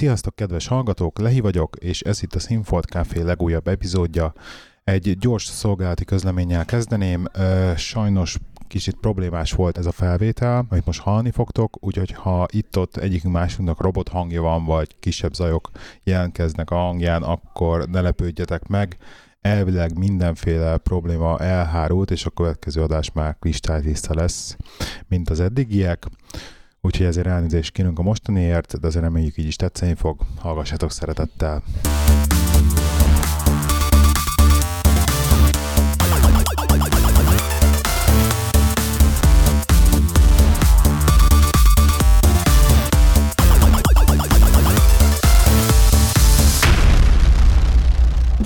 Sziasztok, kedves hallgatók! Lehi vagyok, és ez itt a Sinfold Café legújabb epizódja. Egy gyors szolgálati közleménnyel kezdeném. Sajnos kicsit problémás volt ez a felvétel, amit most hallani fogtok, úgyhogy ha itt-ott egyikünk másunknak robot hangja van, vagy kisebb zajok jelentkeznek a hangján, akkor ne lepődjetek meg. Elvileg mindenféle probléma elhárult, és a következő adás már kristálytiszta lesz, mint az eddigiek. Úgyhogy ezért elnézést kérünk a mostaniért, de azért reméljük így is tetszeni fog. Hallgassatok szeretettel!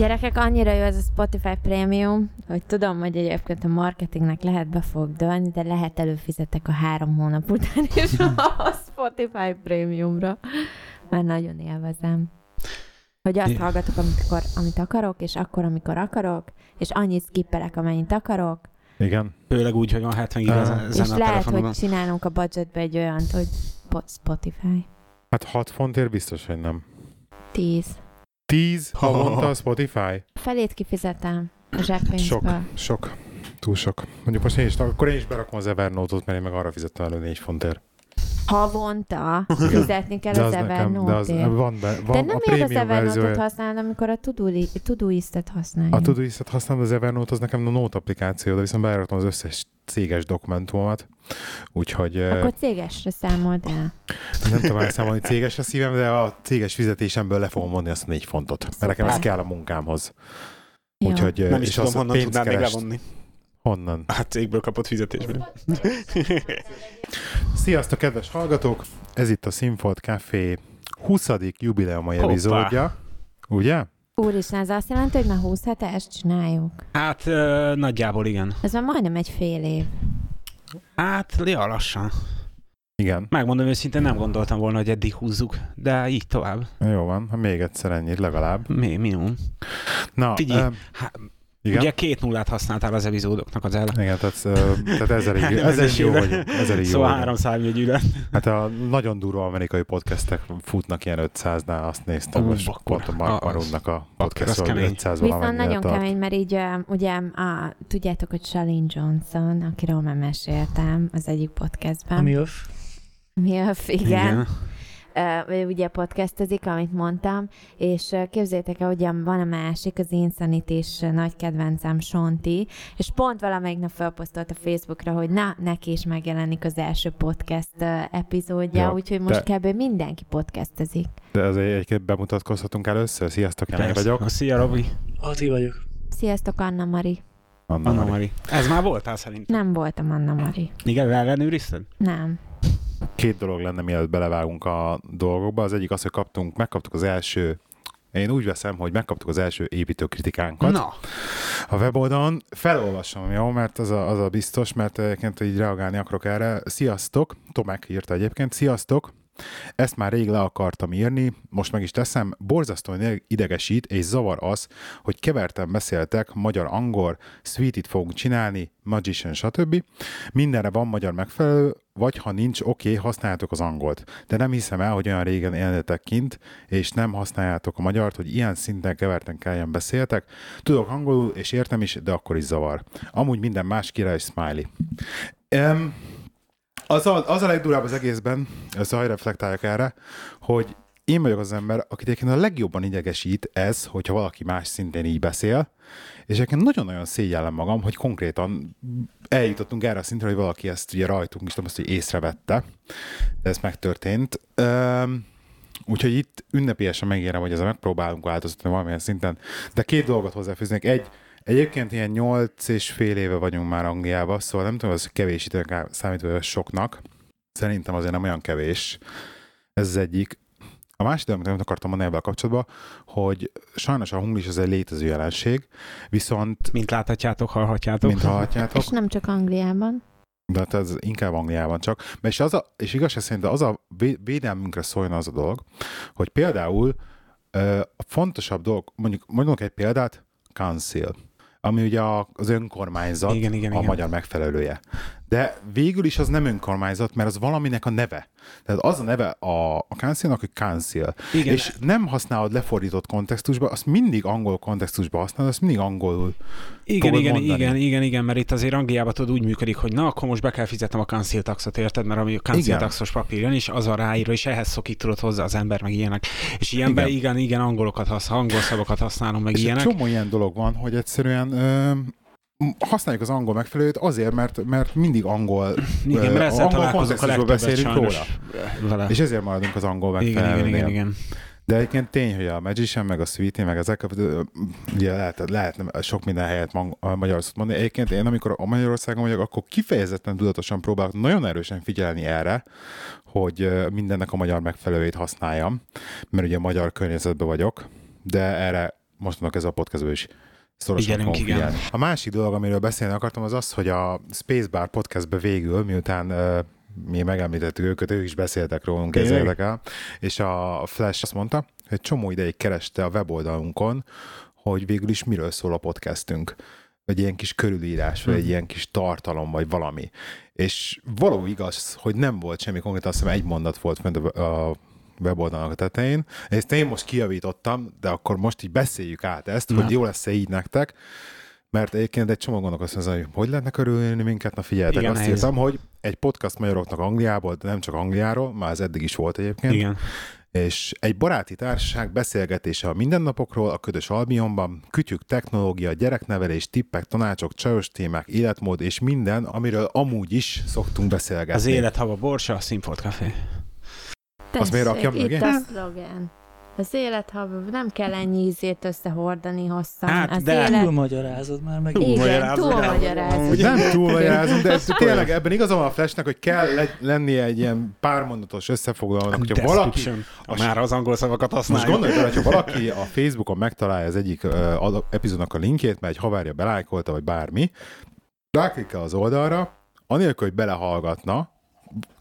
Gyerekek, annyira jó ez a Spotify Premium, hogy tudom, hogy egyébként a marketingnek lehet be fog dölni, de lehet előfizetek a három hónap után is a Spotify Premiumra, mert nagyon élvezem. Hogy azt hallgatok, amikor, amit akarok, és akkor, amikor akarok, és annyit skippelek, amennyit akarok. Igen. Főleg úgy, hogy van 70 giga uh, És a lehet, hogy csinálunk a budgetbe egy olyant, hogy Spotify. Hát 6 fontért biztos, hogy nem. 10. 10 havonta a Spotify? Felét kifizetem a zseppénzből. Sok, sok. Túl sok. Mondjuk most én is, akkor én is berakom az Evernote-ot, mert én meg arra fizettem elő 4 fontért. Havonta fizetni kell az, az Evernote-ért. Van be, van de nem a miért az Evernote-ot használod, amikor a Todoist-et használod? A Todoist-et használom, az Evernote az nekem a Note applikáció, de viszont beállítom az összes céges dokumentumomat. Úgyhogy... Akkor cégesre számold el. Nem tudom elszámolni cégesre szívem, de a céges fizetésemből le fogom vonni azt a négy fontot. Mert nekem ez kell a munkámhoz. Úgyhogy, nem is és tudom, honnan tudnám még levonni. Honnan? Hát cégből kapott fizetésből. Sziasztok, kedves hallgatók! Ez itt a Sinfold Café 20. jubileumai epizódja. Ugye? Úristen, ez azt jelenti, hogy már 20 hetes csináljuk? Hát ö, nagyjából igen. Ez már majdnem egy fél év. Hát, ja, lassan. Igen. Megmondom őszintén, nem gondoltam volna, hogy eddig húzzuk, de így tovább. Jó van, ha még egyszer ennyit legalább. Mi, minimum. Na, Figyelj, um, hát, igen? Ugye két nullát használtál az epizódoknak az el. Igen, tehát, tehát ez elég, ez elég jó vagy. Ez elég szóval jó három számjegyűre. Hát a nagyon durva amerikai podcastek futnak ilyen 500-nál, azt néztem, uh, most pont a Mark Maronnak a podcast 500 Viszont nagyon tart. kemény, mert így ugye, a, tudjátok, hogy Shalin Johnson, akiről már meséltem az egyik podcastben. A MILF. MILF, igen. igen uh, ugye podcastezik, amit mondtam, és képzétek el, ugye van a másik, az Insanit is nagy kedvencem Sonti, és pont valamelyik nap felposztolt a Facebookra, hogy na, neki is megjelenik az első podcast epizódja, ja, úgyhogy most de... kb. mindenki podcastezik. De azért egyébként bemutatkozhatunk először. Sziasztok, Jani vagyok. Szia, Robi. Ati vagyok. Sziasztok, Anna Mari. Anna, Anna Mari. Mari. Ez már voltál szerintem? Nem voltam Anna Mari. Igen, ellenőrizted? Nem két dolog lenne, mielőtt belevágunk a dolgokba. Az egyik az, hogy kaptunk, megkaptuk az első én úgy veszem, hogy megkaptuk az első építőkritikánkat. Na. A weboldalon felolvasom, jó, mert az a, az a biztos, mert egyébként így reagálni akarok erre. Sziasztok, Tomek írta egyébként, sziasztok, ezt már rég le akartam írni, most meg is teszem. Borzasztóan idegesít és zavar az, hogy keverten beszéltek magyar-angol, sweetit fogunk csinálni, magician, stb. Mindenre van magyar megfelelő, vagy ha nincs, oké, okay, használjátok az angolt. De nem hiszem el, hogy olyan régen élnetek kint, és nem használjátok a magyart, hogy ilyen szinten keverten kelljen beszéltek. Tudok angolul, és értem is, de akkor is zavar. Amúgy minden más király smiley. Um, az a, az a legdurább az egészben, szóval reflektálják erre, hogy én vagyok az ember, akit egyébként a legjobban idegesít ez, hogyha valaki más szintén így beszél, és egyébként nagyon-nagyon szégyellem magam, hogy konkrétan eljutottunk erre a szintre, hogy valaki ezt ugye rajtunk is, tudom azt, hogy észrevette, de ez megtörtént. Üm, úgyhogy itt ünnepélyesen megérem, hogy ezzel megpróbálunk változtatni valamilyen szinten. De két dolgot hozzáfűznék. Egy, Egyébként ilyen nyolc és fél éve vagyunk már Angliában, szóval nem tudom, az kevés időn számítva soknak. Szerintem azért nem olyan kevés. Ez az egyik. A másik, amit nem akartam mondani ebben a kapcsolatban, hogy sajnos a hunglis az egy létező jelenség, viszont... Mint láthatjátok, hallhatjátok. Mint hallhatjátok. És nem csak Angliában. De hát ez inkább Angliában csak. És, az a, és igazság szerint az a védelmünkre szólna az a dolog, hogy például a fontosabb dolog, mondjuk mondjuk egy példát, council ami ugye az önkormányzat igen, igen, a igen. magyar megfelelője. De végül is az nem önkormányzat, mert az valaminek a neve. Tehát az a neve a, a councilnak, hogy council. Igen. És nem használod lefordított kontextusba, azt mindig angol kontextusba használod, azt mindig angolul igen, igen, mondani. igen, igen, igen, mert itt azért Angliában tudod úgy működik, hogy na, akkor most be kell fizetnem a council taxot, érted? Mert ami a council taxos papír jön, és az a ráírva, és ehhez szokik tudod hozzá az ember, meg ilyenek. És ilyenben igen, igen, igen angolokat használ, angol szavakat használom, meg és ilyenek. Egy csomó ilyen dolog van, hogy egyszerűen ö, használjuk az angol megfelelőt azért, mert, mert mindig angol, igen, mert ezzel angol kontextusból beszélünk róla. Vele. És ezért maradunk az angol megfelelőnél. Igen, igen, igen, igen. De egyébként tény, hogy a Magician, meg a Sweetie, meg ezek, ugye lehet, lehet sok minden helyet magyar szót mondani. Egyébként én, amikor a Magyarországon vagyok, akkor kifejezetten tudatosan próbálok nagyon erősen figyelni erre, hogy mindennek a magyar megfelelőjét használjam, mert ugye magyar környezetben vagyok, de erre most ez a podcastből is szorosan igen, igen. A másik dolog, amiről beszélni akartam, az az, hogy a Spacebar podcastbe végül, miután uh, mi megemlítettük őket, ők is beszéltek rólunk, ezek el, és a Flash azt mondta, hogy csomó ideig kereste a weboldalunkon, hogy végül is miről szól a podcastünk vagy ilyen kis körülírás, vagy egy hmm. ilyen kis tartalom, vagy valami. És való igaz, hogy nem volt semmi konkrét, azt hiszem egy mondat volt fent a weboldalnak a tetején. Ezt én most kijavítottam, de akkor most így beszéljük át ezt, hogy jó lesz-e így nektek, mert egyébként egy csomó gondolkoztam, hogy hogy lehetne körülni minket, na figyeljetek, Igen, azt írtam, hogy egy podcast magyaroknak Angliából, de nem csak Angliáról, már ez eddig is volt egyébként. Igen. És egy baráti társaság beszélgetése a mindennapokról a Ködös Albionban, kütyük, technológia, gyereknevelés, tippek, tanácsok, csajos témák, életmód és minden, amiről amúgy is szoktunk beszélgetni. Az élet, hava, borsa, a Színfolt Café. Azt miért rakjam mögé? Itt a szlogen. Az élet, ha nem kell ennyi ízét összehordani hosszan. Hát, az de élet... túlmagyarázod már meg. Igen, túlmagyarázod. Nem túlmagyarázom, de tényleg ebben igazam a Flashnek, hogy kell lennie egy ilyen pármondatos összefoglalónak, hogyha valaki... A már az angol szavakat használja. Most gondolj hogy hogyha valaki a Facebookon megtalálja az egyik uh, epizódnak a linkjét, mert egy havárja belájkolta, vagy bármi, ráklikkel az oldalra, anélkül, hogy belehallgatna,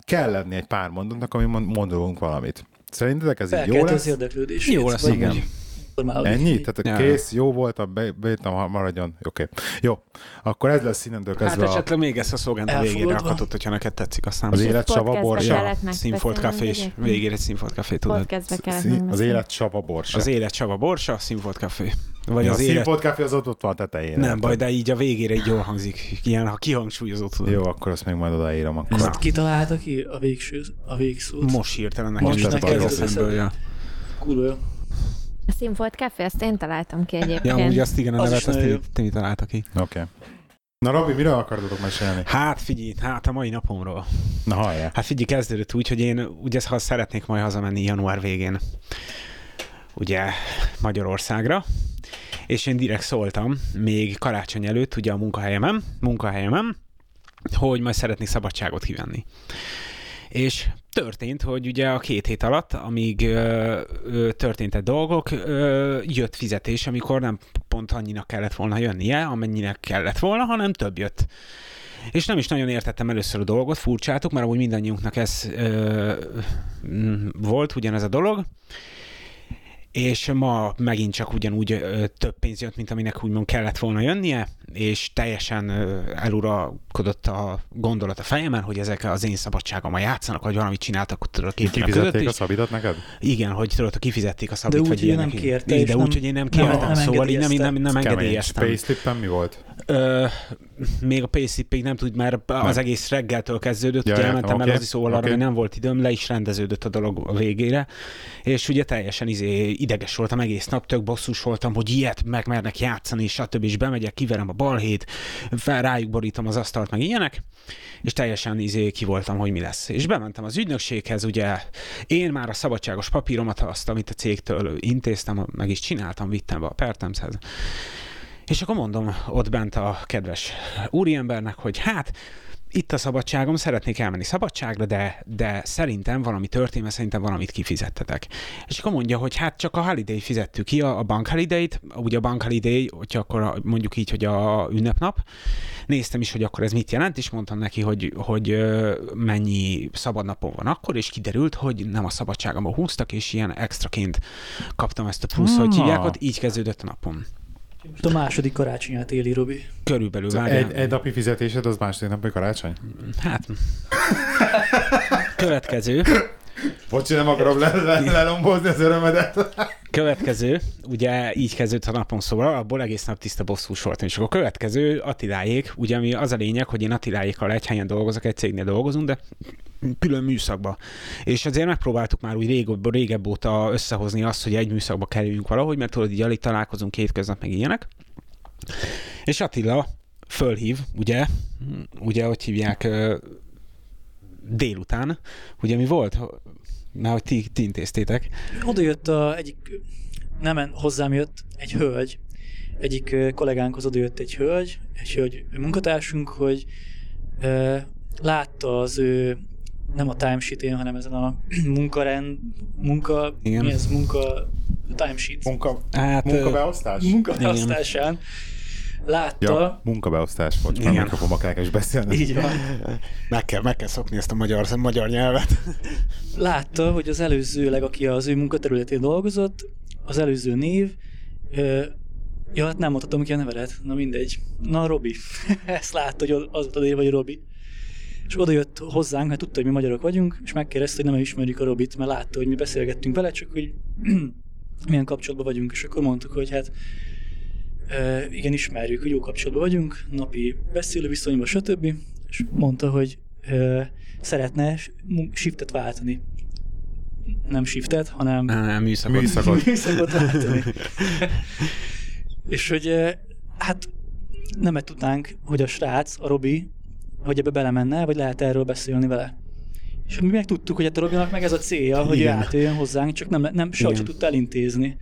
kell lenni egy pár mondatnak, ami mondunk valamit. Szerintetek ez így jó lesz? érdeklődés. Jó lesz, igen. Ennyi? Tehát a kész, jó voltam, be, beírtam, maradjon. Oké. Okay. Jó. Akkor ez lesz innentől kezdve. Hát esetleg a... még ezt a szolgánt a végére akadott, hogyha neked tetszik, aztán az élet sava borsa. Színfolt kafés. Végére színfolt kafé, tudod. Az élet sava borsa. Az élet sava borsa, színfolt kafé. Vagy ja, az a élet... Színfolt café az ott, ott van tetején. Nem baj, de így a végére így jól hangzik. Ilyen, ha kihangsúlyozott. Jó, akkor azt még majd odaírom. Akkor. Ezt kitalálta ki a végső, a végszót? Most hirtelen nekem Most neked eszemből. Kurva jó. A Színfolt Café, azt én találtam ki egyébként. Ja, úgy azt igen, a nevet, azt ti, ti találta ki. Oké. Okay. Na Robi, miről akartatok mesélni? Hát figyelj, hát a mai napomról. Na hallja. Hát figyelj, kezdődött úgy, hogy én ugye ha szeretnék majd hazamenni január végén, ugye Magyarországra, és én direkt szóltam, még karácsony előtt, ugye a munkahelyemen, munkahelyemen, hogy majd szeretnék szabadságot kivenni. És történt, hogy ugye a két hét alatt, amíg ö, ö, történtek dolgok, ö, jött fizetés, amikor nem pont annyinak kellett volna jönnie, amennyinek kellett volna, hanem több jött. És nem is nagyon értettem először a dolgot, furcsátok, mert amúgy mindannyiunknak ez ö, volt ugyanez a dolog, és ma megint csak ugyanúgy ö, több pénz jött, mint aminek úgymond kellett volna jönnie, és teljesen ö, eluralkodott a gondolat a fejemen, hogy ezek az én szabadságommal játszanak, vagy valamit csináltak tudod, a két között. is. a szabidat neked? Igen, hogy tudod, kifizették a szabit, de úgy, hogy nem kérte, de úgy, hogy én nem kértem, nem, nem szóval így nem, nem, nem engedélyeztem. Payslippen mi volt? Ö, még a payslip nem tud, mert az egész reggeltől kezdődött, ja, ugye elmentem okay, el az szóval okay. arra, nem volt időm, le is rendeződött a dolog a végére, és ugye teljesen izé, ideges voltam egész nap, tök bosszus voltam, hogy ilyet megmernek játszani, és stb. és bemegyek, kiverem a balhét, fel, rájuk borítom az asztalt, meg ilyenek, és teljesen izé ki voltam, hogy mi lesz. És bementem az ügynökséghez, ugye én már a szabadságos papíromat, azt, amit a cégtől intéztem, meg is csináltam, vittem be a pertemshez. És akkor mondom ott bent a kedves úriembernek, hogy hát itt a szabadságom, szeretnék elmenni szabadságra, de, de szerintem valami történt, mert szerintem valamit kifizettetek. És akkor mondja, hogy hát csak a holiday fizettük ki, a, a bank holiday-t, ugye a bank holiday, hogyha akkor mondjuk így, hogy a ünnepnap. Néztem is, hogy akkor ez mit jelent, és mondtam neki, hogy, hogy mennyi szabadnapom van akkor, és kiderült, hogy nem a szabadságomból húztak, és ilyen extraként kaptam ezt a plusz, hogy hívják, ott így kezdődött a napom. Most a második karácsonyát éli, Robi. Körülbelül, Szóval egy, egy napi fizetésed, az második napi karácsony? Hát... Következő. Bocsi, nem akarom le- le- lelombozni az örömedet. Következő, ugye így kezdődött a napon szóval, abból egész nap tiszta bosszús voltam. És akkor a következő Attiláék, ugye ami az a lényeg, hogy én Attiláékkal egy helyen dolgozok, egy cégnél dolgozunk, de külön műszakba. És azért megpróbáltuk már úgy régebb, régebb óta összehozni azt, hogy egy műszakba kerüljünk valahogy, mert tudod, így alig találkozunk két köznap, meg ilyenek. És Attila fölhív, ugye, ugye, hogy hívják, délután, ugye mi volt? Már hogy ti, ti intéztétek. Oda jött a egyik, nem hozzám jött egy hölgy, egyik kollégánkhoz oda jött egy hölgy, egy hölgy munkatársunk, hogy ö, látta az ő, nem a timesheet hanem ezen a munkarend, munka, Igen. mi ez, munka, timesheet, Munka, Hát, munkabeosztás? munkabeosztásán látta, Ja, munkabeosztás, bocs, már mikrofonba kell is beszélni. így van, meg, kell, meg kell szokni ezt a magyar, magyar nyelvet. látta, hogy az előzőleg, aki az ő munkaterületén dolgozott, az előző név, ö, ja, hát nem mondhatom ki a nevedet, na mindegy. Na, Robi. Ezt látta, hogy az volt a név, hogy Robi. És oda jött hozzánk, mert tudta, hogy mi magyarok vagyunk, és megkérdezte, hogy nem ismerjük a Robit, mert látta, hogy mi beszélgettünk vele, csak hogy milyen kapcsolatban vagyunk, és akkor mondtuk, hogy hát igen, ismerjük, hogy jó kapcsolatban vagyunk, napi beszélő viszonyban, stb. És mondta, hogy ö, szeretne shiftet váltani. Nem shiftet, hanem Nem, műszakot. Műszakot. műszakot váltani. És hogy hát nem tudnánk, hogy a srác, a Robi, hogy ebbe belemenne, vagy lehet erről beszélni vele. És mi meg tudtuk, hogy hát a Robinak meg ez a célja, hogy ő Igen. átjöjjön hozzánk, csak nem, nem Igen. sem tudta elintézni.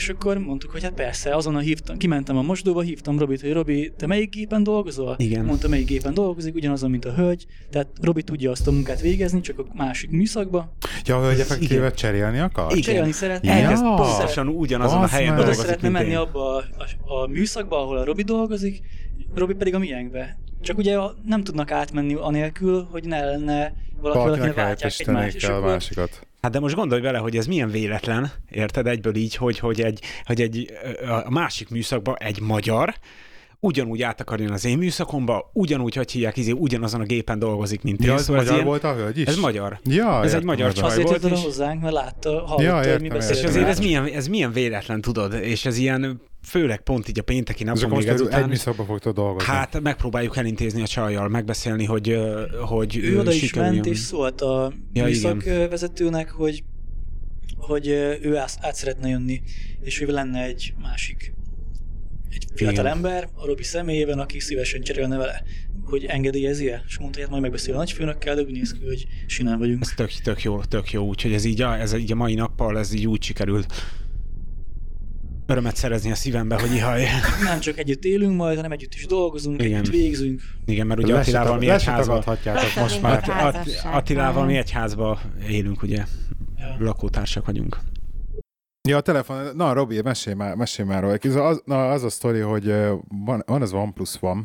És akkor mondtuk, hogy hát persze, azonnal hívtam, kimentem a mosdóba, hívtam Robit, hogy Robi, te melyik gépen dolgozol? Igen. Mondta, melyik gépen dolgozik, ugyanazon, mint a hölgy. Tehát Robi tudja azt a munkát végezni, csak a másik műszakba. Ja, hogy effektíve cserélni akar? Igen. Cserélni szeretne. Ja. Elkezd pontosan ugyanazon a Basz helyen dolgozik, szeretne mint menni én. abba a, a, a műszakba, ahol a Robi dolgozik, Robi pedig a miénkbe. Csak ugye a- nem tudnak átmenni anélkül, hogy ne lenne valaki, valakinek váltják egymást. És a akkor másikat. Hát de most gondolj vele, hogy ez milyen véletlen, érted egyből így, hogy, hogy, egy, hogy egy, a másik műszakba egy magyar ugyanúgy át akar jönni az én műszakomba, ugyanúgy, hogy hívják, izé, ugyanazon a gépen dolgozik, mint Ja, én. ez Szóval magyar ilyen- volt a hölgy is? Ez magyar. Ja, Ez egy értem, magyar értem. csaj Azért volt, oda és- hozzánk, mert látta, hallotta, Ja, hogy mi értem, értem. És beszélünk. azért ez Értem. milyen, ez milyen véletlen, tudod, és ez ilyen, főleg pont így a pénteki napon akkor még most ez egy ezután. műszakba fogtok dolgozni. Hát megpróbáljuk elintézni a csajjal, megbeszélni, hogy, hogy Ő oda is sikerüljön. ment, és szólt a Ja, műszakvezetőnek, hogy, hogy ő át, át szeretne jönni, és ő lenne egy másik egy fiatal Igen. ember a Robi személyében, aki szívesen cserélne vele, hogy engedélyezi-e, és mondta, hogy hát majd megbeszél a nagyfőnökkel, de úgy néz ki, hogy sinán vagyunk. Ez tök, tök jó, tök jó, úgyhogy ez így, a, ez így a mai nappal, ez így úgy sikerült örömet szerezni a szívembe, hogy ihaj. Nem csak együtt élünk majd, hanem együtt is dolgozunk, Igen. együtt végzünk. Igen, mert ugye Le se Attilával mi egy házba, most már. házasság Attilával mi egy házba élünk, ugye, Ja. lakótársak vagyunk. Ja, a telefon, na Robi, mesélj már, mesélj már róla. Ez Az, na, az a sztori, hogy van, van az OnePlus One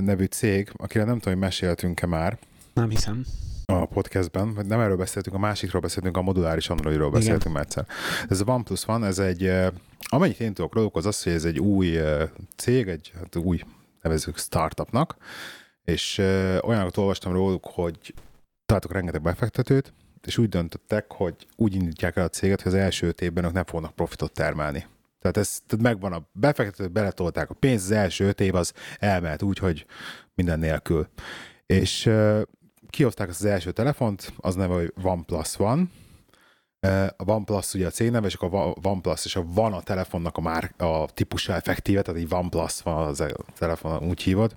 nevű cég, akire nem tudom, hogy meséltünk-e már Nem hiszem. A podcastben, nem erről beszéltünk, a másikról beszéltünk, a moduláris Androidról Igen. beszéltünk már egyszer. Ez a OnePlus One, ez egy, ö, amennyit én tudok róluk, az az, hogy ez egy új ö, cég, egy hát új nevezük startupnak, és ö, olyanokat olvastam róluk, hogy találtak rengeteg befektetőt, és úgy döntöttek, hogy úgy indítják el a céget, hogy az első öt évben ők nem fognak profitot termelni. Tehát ez tehát megvan a befektetők, beletolták a pénzt, az első öt év az elment úgy, hogy minden nélkül. És kihozták az első telefont, az neve, hogy OnePlus One. Uh, a OnePlus ugye a cégneve, és akkor a OnePlus és a Van a telefonnak a, már, a típusa effektíve, tehát egy OnePlus van az a telefon, úgy hívod.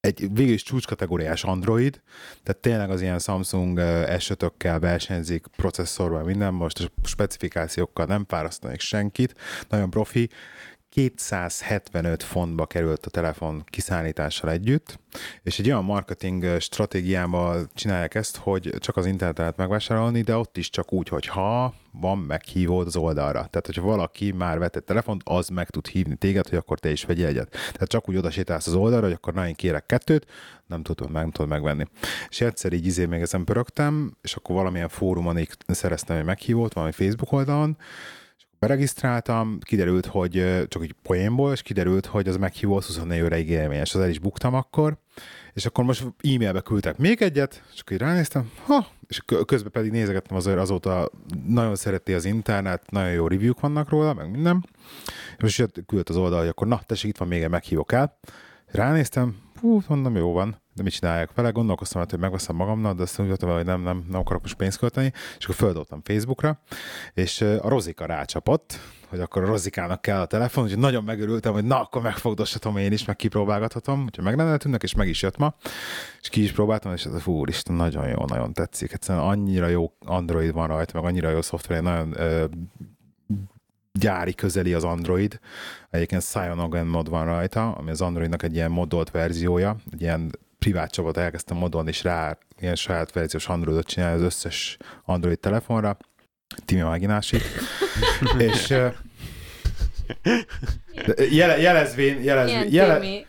Egy végül is csúcskategóriás Android, tehát tényleg az ilyen Samsung S5-ökkel versenyzik, processzorban minden, most a specifikációkkal nem fárasztanék senkit, nagyon profi, 275 fontba került a telefon kiszállítással együtt, és egy olyan marketing stratégiával csinálják ezt, hogy csak az interneten lehet megvásárolni, de ott is csak úgy, hogy ha van meghívód az oldalra. Tehát, hogyha valaki már vett egy telefont, az meg tud hívni téged, hogy akkor te is vegyél egyet. Tehát csak úgy oda sétálsz az oldalra, hogy akkor na, én kérek kettőt, nem tudod, meg, nem tudod megvenni. És egyszer így izé még ezen pörögtem, és akkor valamilyen fórumon így szereztem egy meghívót, valami Facebook oldalon, beregisztráltam, kiderült, hogy csak egy poénból, és kiderült, hogy az meghívó az 24 óráig élményes, az el is buktam akkor, és akkor most e-mailbe küldtek még egyet, és akkor így ránéztem, ha, és közben pedig nézegettem azért azóta, nagyon szereti az internet, nagyon jó review vannak róla, meg minden, és most küldött az oldal, hogy akkor na, tessék, itt van még egy meghívok el. Ránéztem, hú, mondom, jó van, de mit csinálják vele? Gondolkoztam, hogy megveszem magamnak, de azt mondtam, hogy nem, nem, nem akarok most pénzt költeni, és akkor földoltam Facebookra, és a Rozika rácsapott, hogy akkor a Rozikának kell a telefon, úgyhogy nagyon megörültem, hogy na, akkor megfogdoshatom én is, meg kipróbálgathatom, úgyhogy megrendeltünk, és meg is jött ma, és ki is próbáltam, és ez a Isten, nagyon jó, nagyon tetszik. Egyszerűen annyira jó Android van rajta, meg annyira jó szoftver, nagyon ö, gyári közeli az Android. Egyébként Cyanogen mod van rajta, ami az Androidnak egy ilyen modolt verziója, egy ilyen privát csapat elkezdtem modolni, és rá ilyen saját verziós Androidot csinálni az összes Android telefonra. Timi Máginásik. és jele, jelezvén, jelezvén, jele,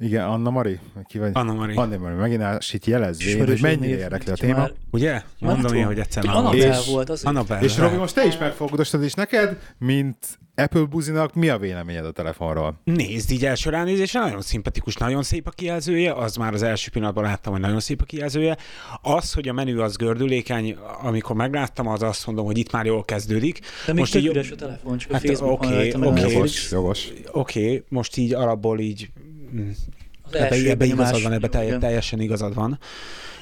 igen, Anna Mari? Ki vagy? Anna Mari. Anna Mari, megint itt jelezvén, hogy mennyire érdekli a téma. Már... Ugye? Mondom én, hogy egyszer Annabelle volt az. Annabelle. És Robi, most te is megfogdostad, és neked, mint Apple buzinak mi a véleményed a telefonról? Nézd, így első ránézésre nagyon szimpatikus, nagyon szép a kijelzője, az már az első pillanatban láttam, hogy nagyon szép a kijelzője. Az, hogy a menü az gördülékeny, amikor megláttam, az azt mondom, hogy itt már jól kezdődik. De most így, üres a telefon, csak hát, a Facebook okay, okay, jogos, jogos. Oké, okay, most így alapból így ebben ebbe igazad van, ebbe telj, teljesen igazad van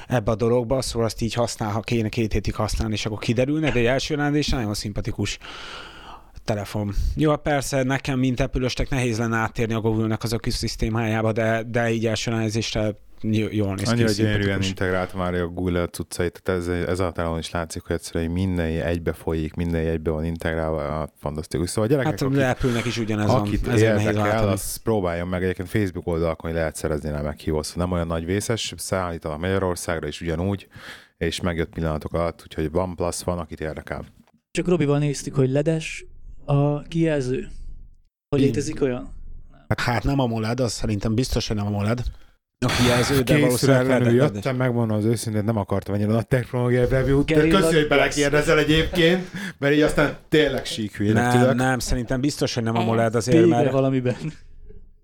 ebbe a dologba, szóval azt így használ, ha kéne két hétig használni, és akkor kiderülne, de egy első rándés nagyon szimpatikus telefon. Jó, persze nekem, mint epülöstek nehéz lenne áttérni a Google-nek az ökoszisztémájába, de, de így első ránézésre jól néz Annyira gyönyörűen integrált már a Google cuccait, tehát ez, ez a is látszik, hogy egyszerűen minden egybe folyik, minden egybe van integrálva, fantasztikus. Szóval a gyerekek, hát akik, Apple-nek is ugyanez akit van, érdekel, az próbáljon meg egyébként Facebook oldalakon, hogy lehet szerezni rá meghívót. Szóval nem olyan nagy vészes, szállítanak Magyarországra is ugyanúgy, és megjött pillanatok alatt, úgyhogy OnePlus van, akit érdekel. Csak Robival néztük, hogy ledes a kijelző. Hogy létezik olyan? Hát, hát nem a MOLED, az szerintem biztos, hogy nem a MOLED. A kijelző, de valószínűleg jöttem, megmondom az őszintén, nem akartam ennyire nagy technológiai review-t. Köszönjük, hogy belekérdezel egyébként, mert így aztán tényleg sík Nem, nem, szerintem biztos, hogy nem a MOLED azért, mert... valamiben.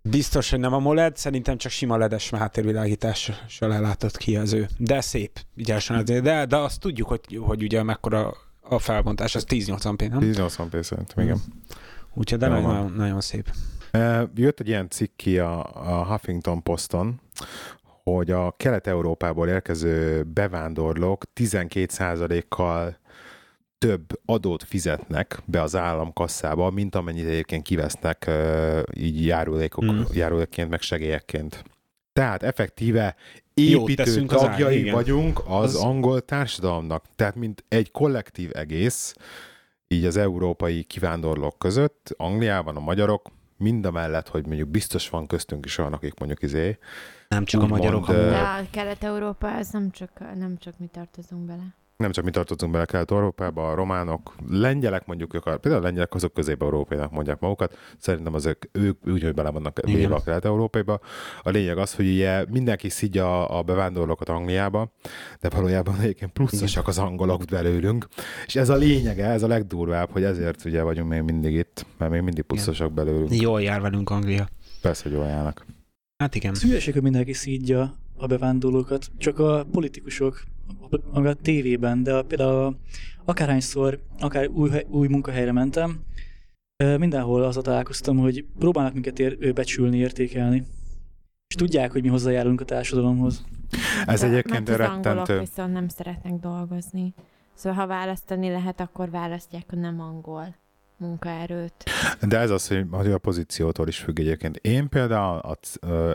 Biztos, hogy nem a MOLED, szerintem csak sima ledes háttérvilágítással ellátott kijelző. De szép, ügyesen de, de azt tudjuk, hogy, hogy ugye mekkora a felbontás, az 1080p, nem? 1080p szerintem, igen. Úgyhogy de nagyon, nagyon szép. Jött egy ilyen cikk ki a, a Huffington Poston, hogy a Kelet-Európából érkező bevándorlók 12%-kal több adót fizetnek be az államkasszába, mint amennyit egyébként kivesznek így járulékok, mm. járulékként, meg segélyekként. Tehát effektíve építő tagjai az vagyunk az, az angol társadalomnak. Tehát mint egy kollektív egész, így az európai kivándorlók között, Angliában a magyarok, mind a mellett, hogy mondjuk biztos van köztünk is olyan, akik mondjuk izé, nem csak a magyarok. Mond, de a Kelet-Európa, ez nem csak, nem csak mi tartozunk bele nem csak mi tartozunk bele Kelet-Európába, a románok, lengyelek mondjuk, akar, például a lengyelek azok közép-európainak mondják magukat, szerintem azok ők úgy, hogy bele vannak véve a Kelet-Európába. A lényeg az, hogy ugye mindenki szidja a bevándorlókat Angliába, de valójában egyébként pluszosak az angolok belőlünk, és ez a lényege, ez a legdurvább, hogy ezért ugye vagyunk még mindig itt, mert még mindig pluszosak belőlünk. Jól jár velünk Anglia. Persze, hogy jól járnak. Hát igen. Szülyeség, hogy mindenki szídja a bevándorlókat, csak a politikusok a tévében, de a, például akárhányszor, akár új, új munkahelyre mentem, mindenhol azzal találkoztam, hogy próbálnak minket ér, becsülni, értékelni. És tudják, hogy mi hozzájárulunk a társadalomhoz. Ez de, egyébként mert az angolok viszont nem szeretnek dolgozni. Szóval ha választani lehet, akkor választják a nem angol munkaerőt. De ez az, hogy a pozíciótól is függ egyébként. Én például,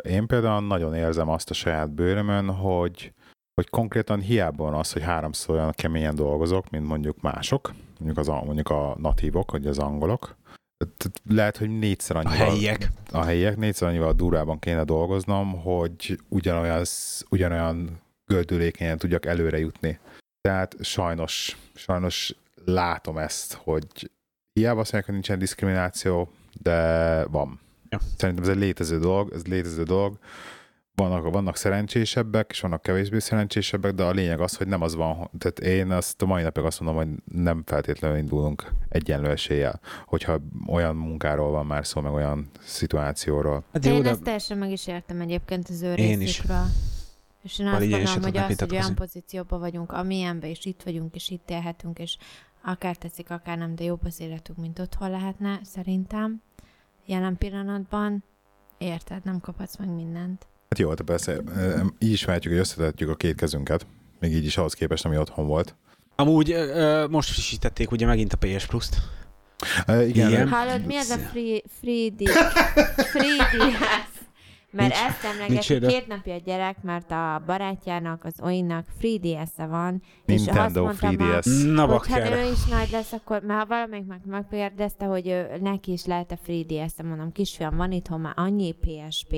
én például nagyon érzem azt a saját bőrömön, hogy hogy konkrétan hiába van az, hogy háromszor olyan keményen dolgozok, mint mondjuk mások, mondjuk, az, mondjuk a natívok, vagy az angolok. Lehet, hogy négyszer annyival... A helyiek. A helyiek négyszer annyival durvában kéne dolgoznom, hogy ugyanolyan, ugyanolyan gördülékenyen tudjak előre jutni. Tehát sajnos, sajnos látom ezt, hogy hiába azt mondják, hogy nincsen diszkrimináció, de van. Ja. Szerintem ez egy létező dolog, ez létező dolog vannak, vannak szerencsésebbek, és vannak kevésbé szerencsésebbek, de a lényeg az, hogy nem az van. Tehát én azt a mai napig azt mondom, hogy nem feltétlenül indulunk egyenlő eséllyel, hogyha olyan munkáról van már szó, meg olyan szituációról. Hát én de... ezt teljesen meg is értem egyébként az ő én részükről. Is. És én azt gondolom, hogy az, hogy olyan pozícióban vagyunk, amilyenben, és itt vagyunk, és itt élhetünk, és akár teszik, akár nem, de jobb az életünk, mint otthon lehetne, szerintem. Jelen pillanatban, érted, nem kaphatsz meg mindent. Hát jó, de persze, így is mehetjük, hogy összetetjük a két kezünket, még így is ahhoz képest, ami otthon volt. Amúgy most frissítették ugye megint a PS Plus-t. Uh, igen. igen. Hallod, mi ez a free, free, di- free mert Nincs. ezt emlegeti két napja a gyerek, mert a barátjának, az Oinnak free DS-e van, Nintendo és azt free DS. Ma, hogy ha ő is nagy lesz, akkor már valamelyik meg megkérdezte, hogy ő, neki is lehet a free DS-e, mondom, kisfiam, van itthon már annyi PSP,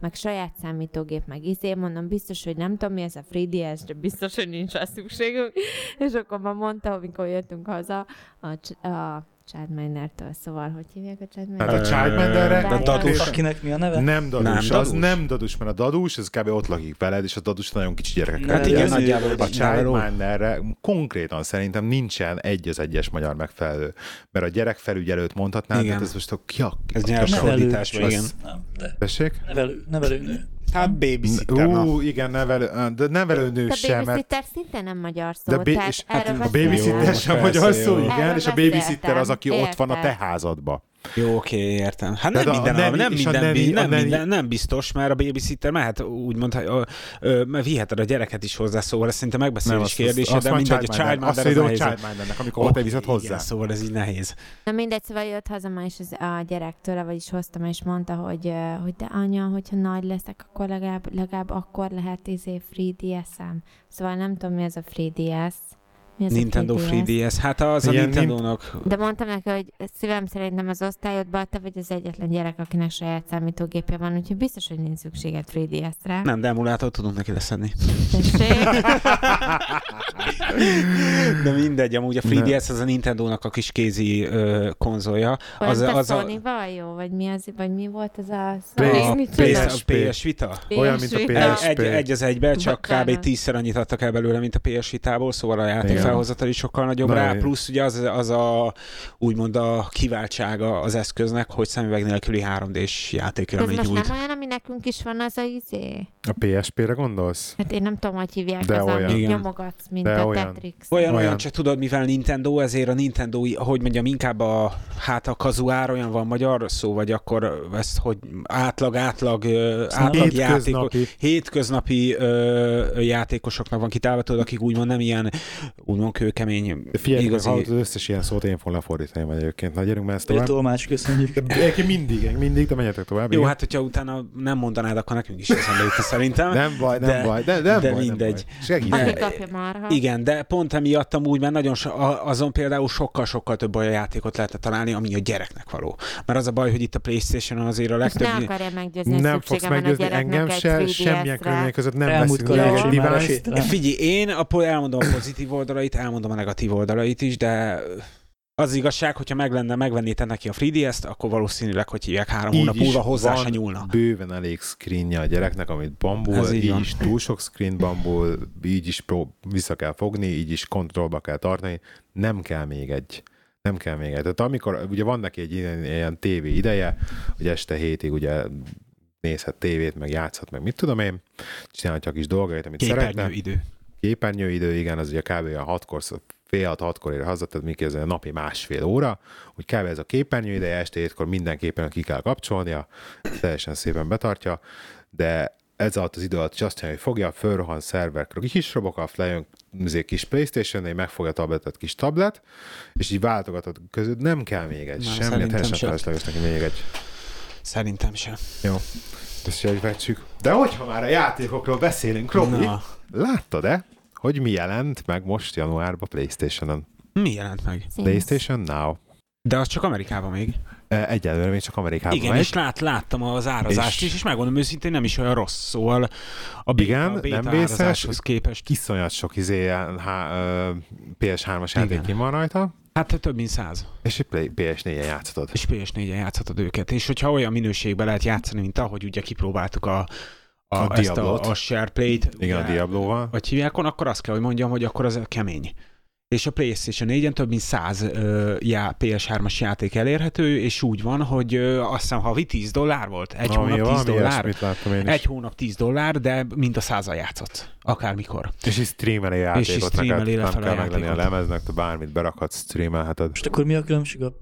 meg saját számítógép, meg izé, mondom, biztos, hogy nem tudom, mi ez a free DS, de biztos, hogy nincs rá szükségünk. És akkor már mondta, amikor jöttünk haza, a, a Childmindertől, szóval hogy hívják a Childminder? Hát a Childminderre... A dadus. Akinek mi a neve? Nem dadus, nem, dadus. az nem dadus, mert a dadus, ez kb. ott lakik veled, és a dadus nagyon kicsi gyerekek. Hát igen, nagyjából. A Childminderre konkrétan szerintem nincsen egy az egyes magyar megfelelő, mert a gyerekfelügyelőt mondhatnám, igen. ez most a kiak. Ez nyers igen. Tessék? Nevelő, nevelőnő. Hát babysitter. Ú, igen, nevelő, de nevelőnő de sem. A babysitter szinte nem magyar szó. De ba- és hát a babysitter sem magyar szó, igen, és a babysitter az, aki ott van a te házadba. Jó, oké, értem. Hát nem, minden, nem, nem, minden, neni, nem, minden, nem biztos, mert a babysitter mehet úgymond, mert viheted a gyereket is hozzá, szóval ez szerintem megbeszélés kérdése, de mindegy, a childminder Azt mondom, hogy childmindernek, amikor te viszed hozzá. Igen, szóval ez így nehéz. Na mindegy, szóval jött haza ma is az, a gyerektől, vagyis hoztam, és mondta, hogy, hogy de anya, hogyha nagy leszek, akkor legalább, legalább akkor lehet izé free DS-em. Szóval nem tudom, mi ez a free DS. Mi az Nintendo 3DS? Hát az a Nintendo-nak. De mondtam neki, hogy szívem szerintem az osztályodban te vagy az egyetlen gyerek, akinek saját számítógépje van, úgyhogy biztos, hogy nincs szükséged 3DS-re. Nem, de emulátort tudunk neki leszedni. de mindegy, amúgy a 3DS az a Nintendo-nak a kis kézi ö, konzolja. Olyan az, az a sony jó? Vagy mi, az, vagy mi volt az a Sony? PS, PS Vita? Olyan, mint a PSP. Egy, egy az egybe, csak kb. tízszer annyit adtak el belőle, mint a PS Vitából, szóval a játék felhozatal is sokkal nagyobb Na, rá, plusz ugye az, az a úgymond a kiváltsága az eszköznek, hogy szemüveg nélküli 3D-s játékélmény nyújt. Ez most nem olyan, ami nekünk is van az a izé? A PSP-re gondolsz? Hát én nem tudom, hogy hívják, De az, olyan. amit nyomogatsz, mint De a olyan. Tetrix. Olyan, olyan, olyan, csak tudod, mivel Nintendo, ezért a Nintendo, hogy mondjam, inkább a, hát a kazuár olyan van magyar szó, vagy akkor ezt, hogy átlag, átlag, átlag játékos, hétköznapi ö, játékosoknak van kitálva, tudod, akik úgymond nem ilyen úgymond kőkemény. Figyelj, igazi... az összes ilyen szót én fogom lefordítani majd egyébként. Na, gyerünk már ezt tovább. Tolmács, köszönjük. Egyébként mindig, mindig, de menjetek tovább. Jó, igen. hát hogyha utána nem mondanád, akkor nekünk is eszembe jut szerintem. Nem baj, nem de, baj, de, nem de baj, mindegy. Nem baj. Segít. Már, igen, de pont emiatt amúgy, mert nagyon so, azon például sokkal-sokkal több olyan játékot lehetett találni, ami a gyereknek való. Mert az a baj, hogy itt a Playstation azért a legtöbb... Nem akarja meggyőzni, nem fogsz meggyőzni engem se, semmilyen körülmények között nem veszünk Figyelj, én elmondom a pozitív oldalait, elmondom a negatív oldalait is, de az igazság, hogyha meg lenne, megvennéte neki a 3DS-t, akkor valószínűleg, hogy hívják három hónap múlva hozzá se nyúlna. bőven elég screenje a gyereknek, amit bambul, így, így is túl sok screen bambul, így is prób- vissza kell fogni, így is kontrollba kell tartani, nem kell még egy nem kell még egy. Tehát amikor, ugye van neki egy ilyen, ilyen tévé ideje, hogy este hétig ugye nézhet tévét, meg játszhat, meg mit tudom én, csinálhatja a kis dolgait, amit Képernyő szeretne. idő. Képernyő idő, igen, az ugye kb. a hatkor fél hat, hatkor ér haza, tehát még ez a napi másfél óra, hogy kb. ez a képernyő ideje, este hétkor mindenképpen ki kell kapcsolnia, teljesen szépen betartja, de ez alatt az idő alatt is azt mondja, hogy fogja, fölrohan szerverkről, kis robokaf, lejön egy kis Playstation, egy megfogja a tabletet, kis tablet, és így váltogatod között, nem kell még egy, Nem, semmi, teljesen felesleges neki még egy. Szerintem sem. Jó, ezt is vegyük. De hogyha már a játékokról beszélünk, Robi, láttad-e, hogy mi jelent meg most januárban PlayStation-on. Mi jelent meg? PlayStation Now. De az csak Amerikában még. Egyelőre még csak Amerikában Igen, megy. és lát, láttam az árazást és... is, és megmondom őszintén, nem is olyan rossz. Szóval a beta, Igen, a beta nem vészes, képest. Iszonyat sok izé, há, PS3-as játék van rajta. Hát több mint száz. És PS4-en játszhatod. És PS4-en játszhatod őket. És hogyha olyan minőségben lehet játszani, mint ahogy ugye kipróbáltuk a a, a, ezt a, a SharePlay-t. Igen, a Diablo-val. Vagy hívják, akkor azt kell, hogy mondjam, hogy akkor az kemény és a PlayStation 4-en több mint 100 uh, já, PS3-as játék elérhető, és úgy van, hogy uh, azt hiszem havi 10 dollár volt, egy Ami hónap 10 dollár, egy hónap 10 dollár, de mind a százal játszott, akármikor. És is streameli játékot, és is streameli neked, nem kell meglenni a lemeznek, te bármit berakhatsz, streamelheted. Most akkor mi a különbség a,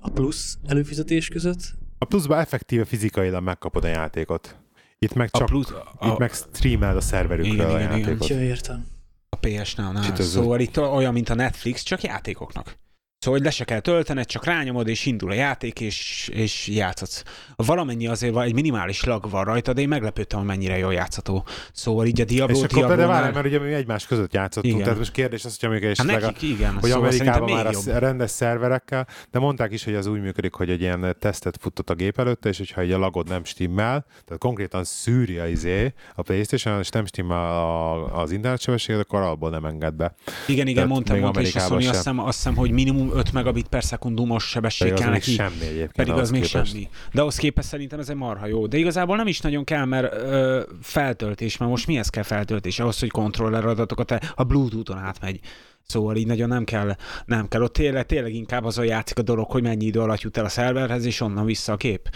a plusz előfizetés között? A pluszban effektíve fizikailag megkapod a játékot. Itt meg csak, a plusz, a, itt meg streamel a szerverükről igen, a igen, játékot. Igen, értem. A PS-nál, szóval itt olyan, mint a Netflix, csak játékoknak. Szóval, hogy le se kell töltened, csak rányomod, és indul a játék, és, és játszhatsz. Valamennyi azért van, egy minimális lag van rajta, de én meglepődtem, hogy mennyire jól játszható. Szóval így a Diablo, És akkor Diablo de várj, mert ugye mi egymás között játszottunk, igen. tehát most kérdés az, hogy amikor hát nekik, a, igen, hogy szóval Amerikában már jobb. a rendes szerverekkel, de mondták is, hogy az úgy működik, hogy egy ilyen tesztet futott a gép előtte, és hogyha egy a lagod nem stimmel, tehát konkrétan szűri a izé a Playstation, és nem stimmel az internetsebesség, akkor abból nem enged be. Igen, igen, tehát mondtam, mondta, és azt, azt, hiszem, azt hiszem, hogy minimum 5 megabit per szekundumos sebesség kell neki. semmi egyébként. Pedig az még képest. semmi. De ahhoz képest szerintem ez egy marha jó. De igazából nem is nagyon kell, mert ö, feltöltés, mert most mihez kell feltöltés? Ahhoz, hogy kontroller adatokat a Bluetooth-on átmegy. Szóval így nagyon nem kell, nem kell. Ott tényleg, tényleg inkább azon játszik a dolog, hogy mennyi idő alatt jut el a szerverhez, és onnan vissza a kép.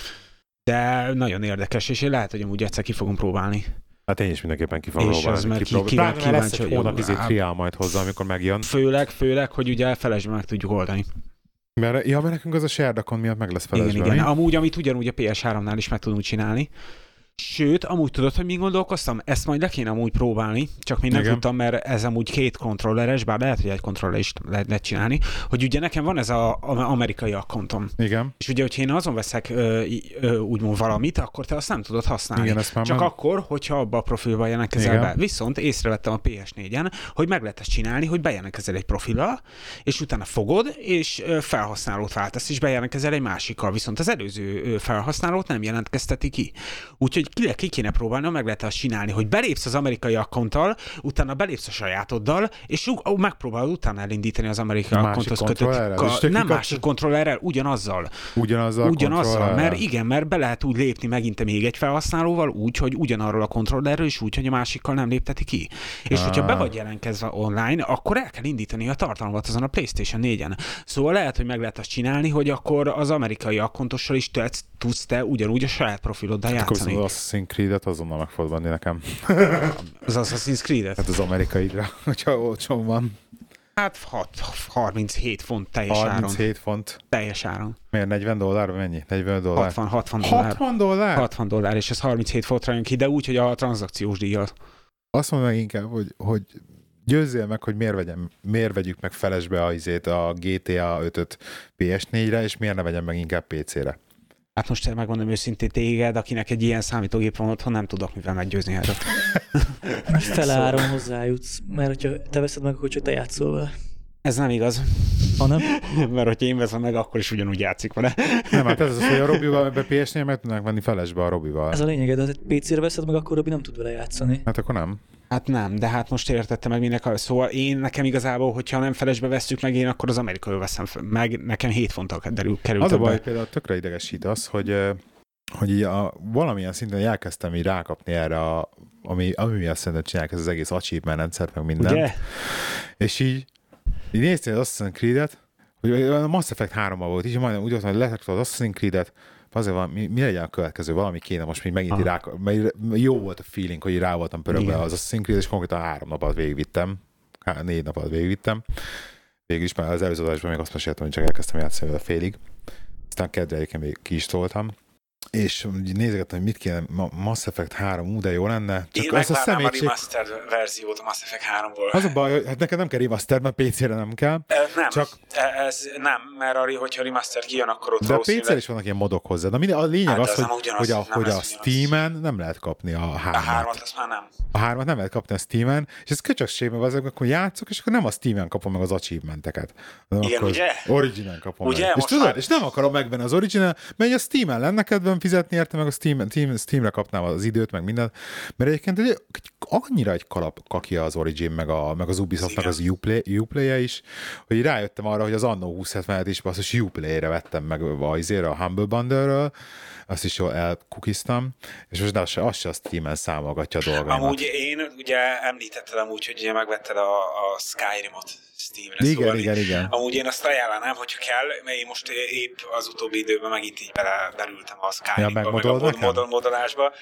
De nagyon érdekes, és én lehet, hogy amúgy egyszer ki fogom próbálni. Hát én is mindenképpen ki fogom próbálni. És az ki, ki, kíváncsi, lesz egy hónap izé triál majd hozzá, amikor megjön. Főleg, főleg, hogy ugye felesbe meg tudjuk oldani. Mert, ja, mert nekünk az a Sherdakon miatt meg lesz felesbe. Igen, igen. Amúgy, amit ugyanúgy a PS3-nál is meg tudunk csinálni, Sőt, amúgy tudod, hogy mi gondolkoztam? Ezt majd le kéne amúgy próbálni, csak még nem Igen. tudtam, mert ez amúgy két kontrolleres, bár lehet, hogy egy kontroller is lehet, lehet csinálni, hogy ugye nekem van ez az amerikai akkontom. Igen. És ugye, hogyha én azon veszek ö, ö, úgymond valamit, akkor te azt nem tudod használni. Igen, ezt már csak meg... akkor, hogyha abba a profilba jelentkezel be. Viszont észrevettem a PS4-en, hogy meg lehet ezt csinálni, hogy bejelentkezel egy profillal, és utána fogod, és felhasználót váltasz, és bejelentkezel egy másikkal. Viszont az előző felhasználót nem jelentkezteti ki. Úgyhogy ki, ki kéne próbálni, meg lehet azt csinálni, hogy belépsz az amerikai akkonttal, utána belépsz a sajátoddal, és ú, megpróbálod utána elindítani az amerikai akkonthoz kötött. Ka, nem másik kontrollerrel, ugyanazzal. Ugyanazzal, ugyanazzal mert igen, mert be lehet úgy lépni megint még egy felhasználóval, úgy, hogy ugyanarról a kontrollerről, és úgy, hogy a másikkal nem lépteti ki. És ah. hogyha be vagy jelentkezve online, akkor el kell indítani a tartalmat azon a PlayStation 4-en. Szóval lehet, hogy meg lehet azt csinálni, hogy akkor az amerikai akkontossal is tudsz te ugyanúgy a saját profiloddal játszani. Akkor Assassin's Creed-et azonnal meg fogod venni nekem. az Assassin's Creed-et? Hát az amerikaidra, hogyha olcsón van. Hát 6, 37 font teljes 37 áron. font. Teljes áron. Miért 40 dollár, mennyi? 40 dollár? 60, 60 dollár. 60 dollár? 60 dollár, és ez 37 fontra jön ki, de úgy, hogy a tranzakciós díjjal. Azt mondom inkább, hogy, hogy győzzél meg, hogy miért, vegyem, miért vegyük meg felesbe a, a GTA 5-öt PS4-re, és miért ne vegyem meg inkább PC-re. Hát most megmondom őszintén téged, akinek egy ilyen számítógép van otthon, nem tudok mivel meggyőzni erről. Most fele szóval... áron hozzájutsz, mert hogyha te veszed meg, akkor csak te játszol vele. Ez nem igaz. Ha nem? Mert hogyha én veszem meg, akkor is ugyanúgy játszik vele. nem, hát ez az, hogy a Robival be PS-nél meg tudnánk venni felesbe a Robival. Ez a lényeg, de PC-re veszed meg, akkor Robi nem tud vele játszani. Hát akkor nem. Hát nem, de hát most értette meg minek. A... Szóval én nekem igazából, hogyha nem felesbe veszük meg, én akkor az amerikai veszem meg. Nekem 7 fonttal kerül, került. Az a baj, például tökre idegesít az, hogy hogy így a, valamilyen szinten elkezdtem így rákapni erre, a, ami, ami miatt szerintem csinálják ez az egész achievement rendszert, meg minden. Ugye? És így, így néztél az Assassin's Creed-et, hogy a Mass Effect 3 volt, így majdnem úgy volt, hogy letetted az Assassin's Creed-et, azért van, mi, mi legyen a következő, valami kéne most még megint rá, mert jó volt a feeling, hogy rá voltam pörögve az a szinkréz, és konkrétan három napot végigvittem, há, négy napot végigvittem. Végül is már az előző adásban még azt meséltem, hogy csak elkezdtem játszani vele félig. Aztán kedre még ki is toltam és nézegettem, hogy mit kéne, Mass Effect 3, ú, de jó lenne. Csak Én az a szemétség... a remastered verziót a Mass Effect 3-ból. Az a baj, hát neked nem kell remaster, mert PC-re nem kell. E, nem, csak... E, ez nem, mert arra, hogyha remaster kijön, akkor ott De a PC-re is vannak ilyen modok hozzá. De minden, a lényeg hát az, hogy, ugyanaz, hogy a, hogy a Steam-en nem lehet kapni a 3 A 3 azt már nem. A 3 nem lehet kapni a Steam-en, és ez köcsökség, mert azok, akkor játszok, és akkor nem a Steam-en kapom meg az achievementeket. Igen, ugye? Original kapom ugye? meg. És tudod, és nem akarom megvenni az original, mert a Steam-en lenne kedve, külön fizetni érte, meg a Steam, Steam, Steamre kapnám az időt, meg minden. Mert egyébként egy, annyira egy kalap kakia az Origin, meg, a, meg az Ubisoftnak az Uplay, Uplay-je is, hogy rájöttem arra, hogy az Anno 2070-et is basszus Uplay-re vettem meg a, a Humble Bundle-ről, azt is jól elkukiztam, és most az se, az se a Steam-en számolgatja a dolgaimat. Amúgy én ugye említettem úgy, hogy ugye megvetted a, a Skyrim-ot Steamre. Igen, szóval igen, igen. Amúgy én azt ajánlanám, hogyha kell, mert én most épp az utóbbi időben megint így bele, belültem a Skyrimba, ja, meg a mod, modolásba,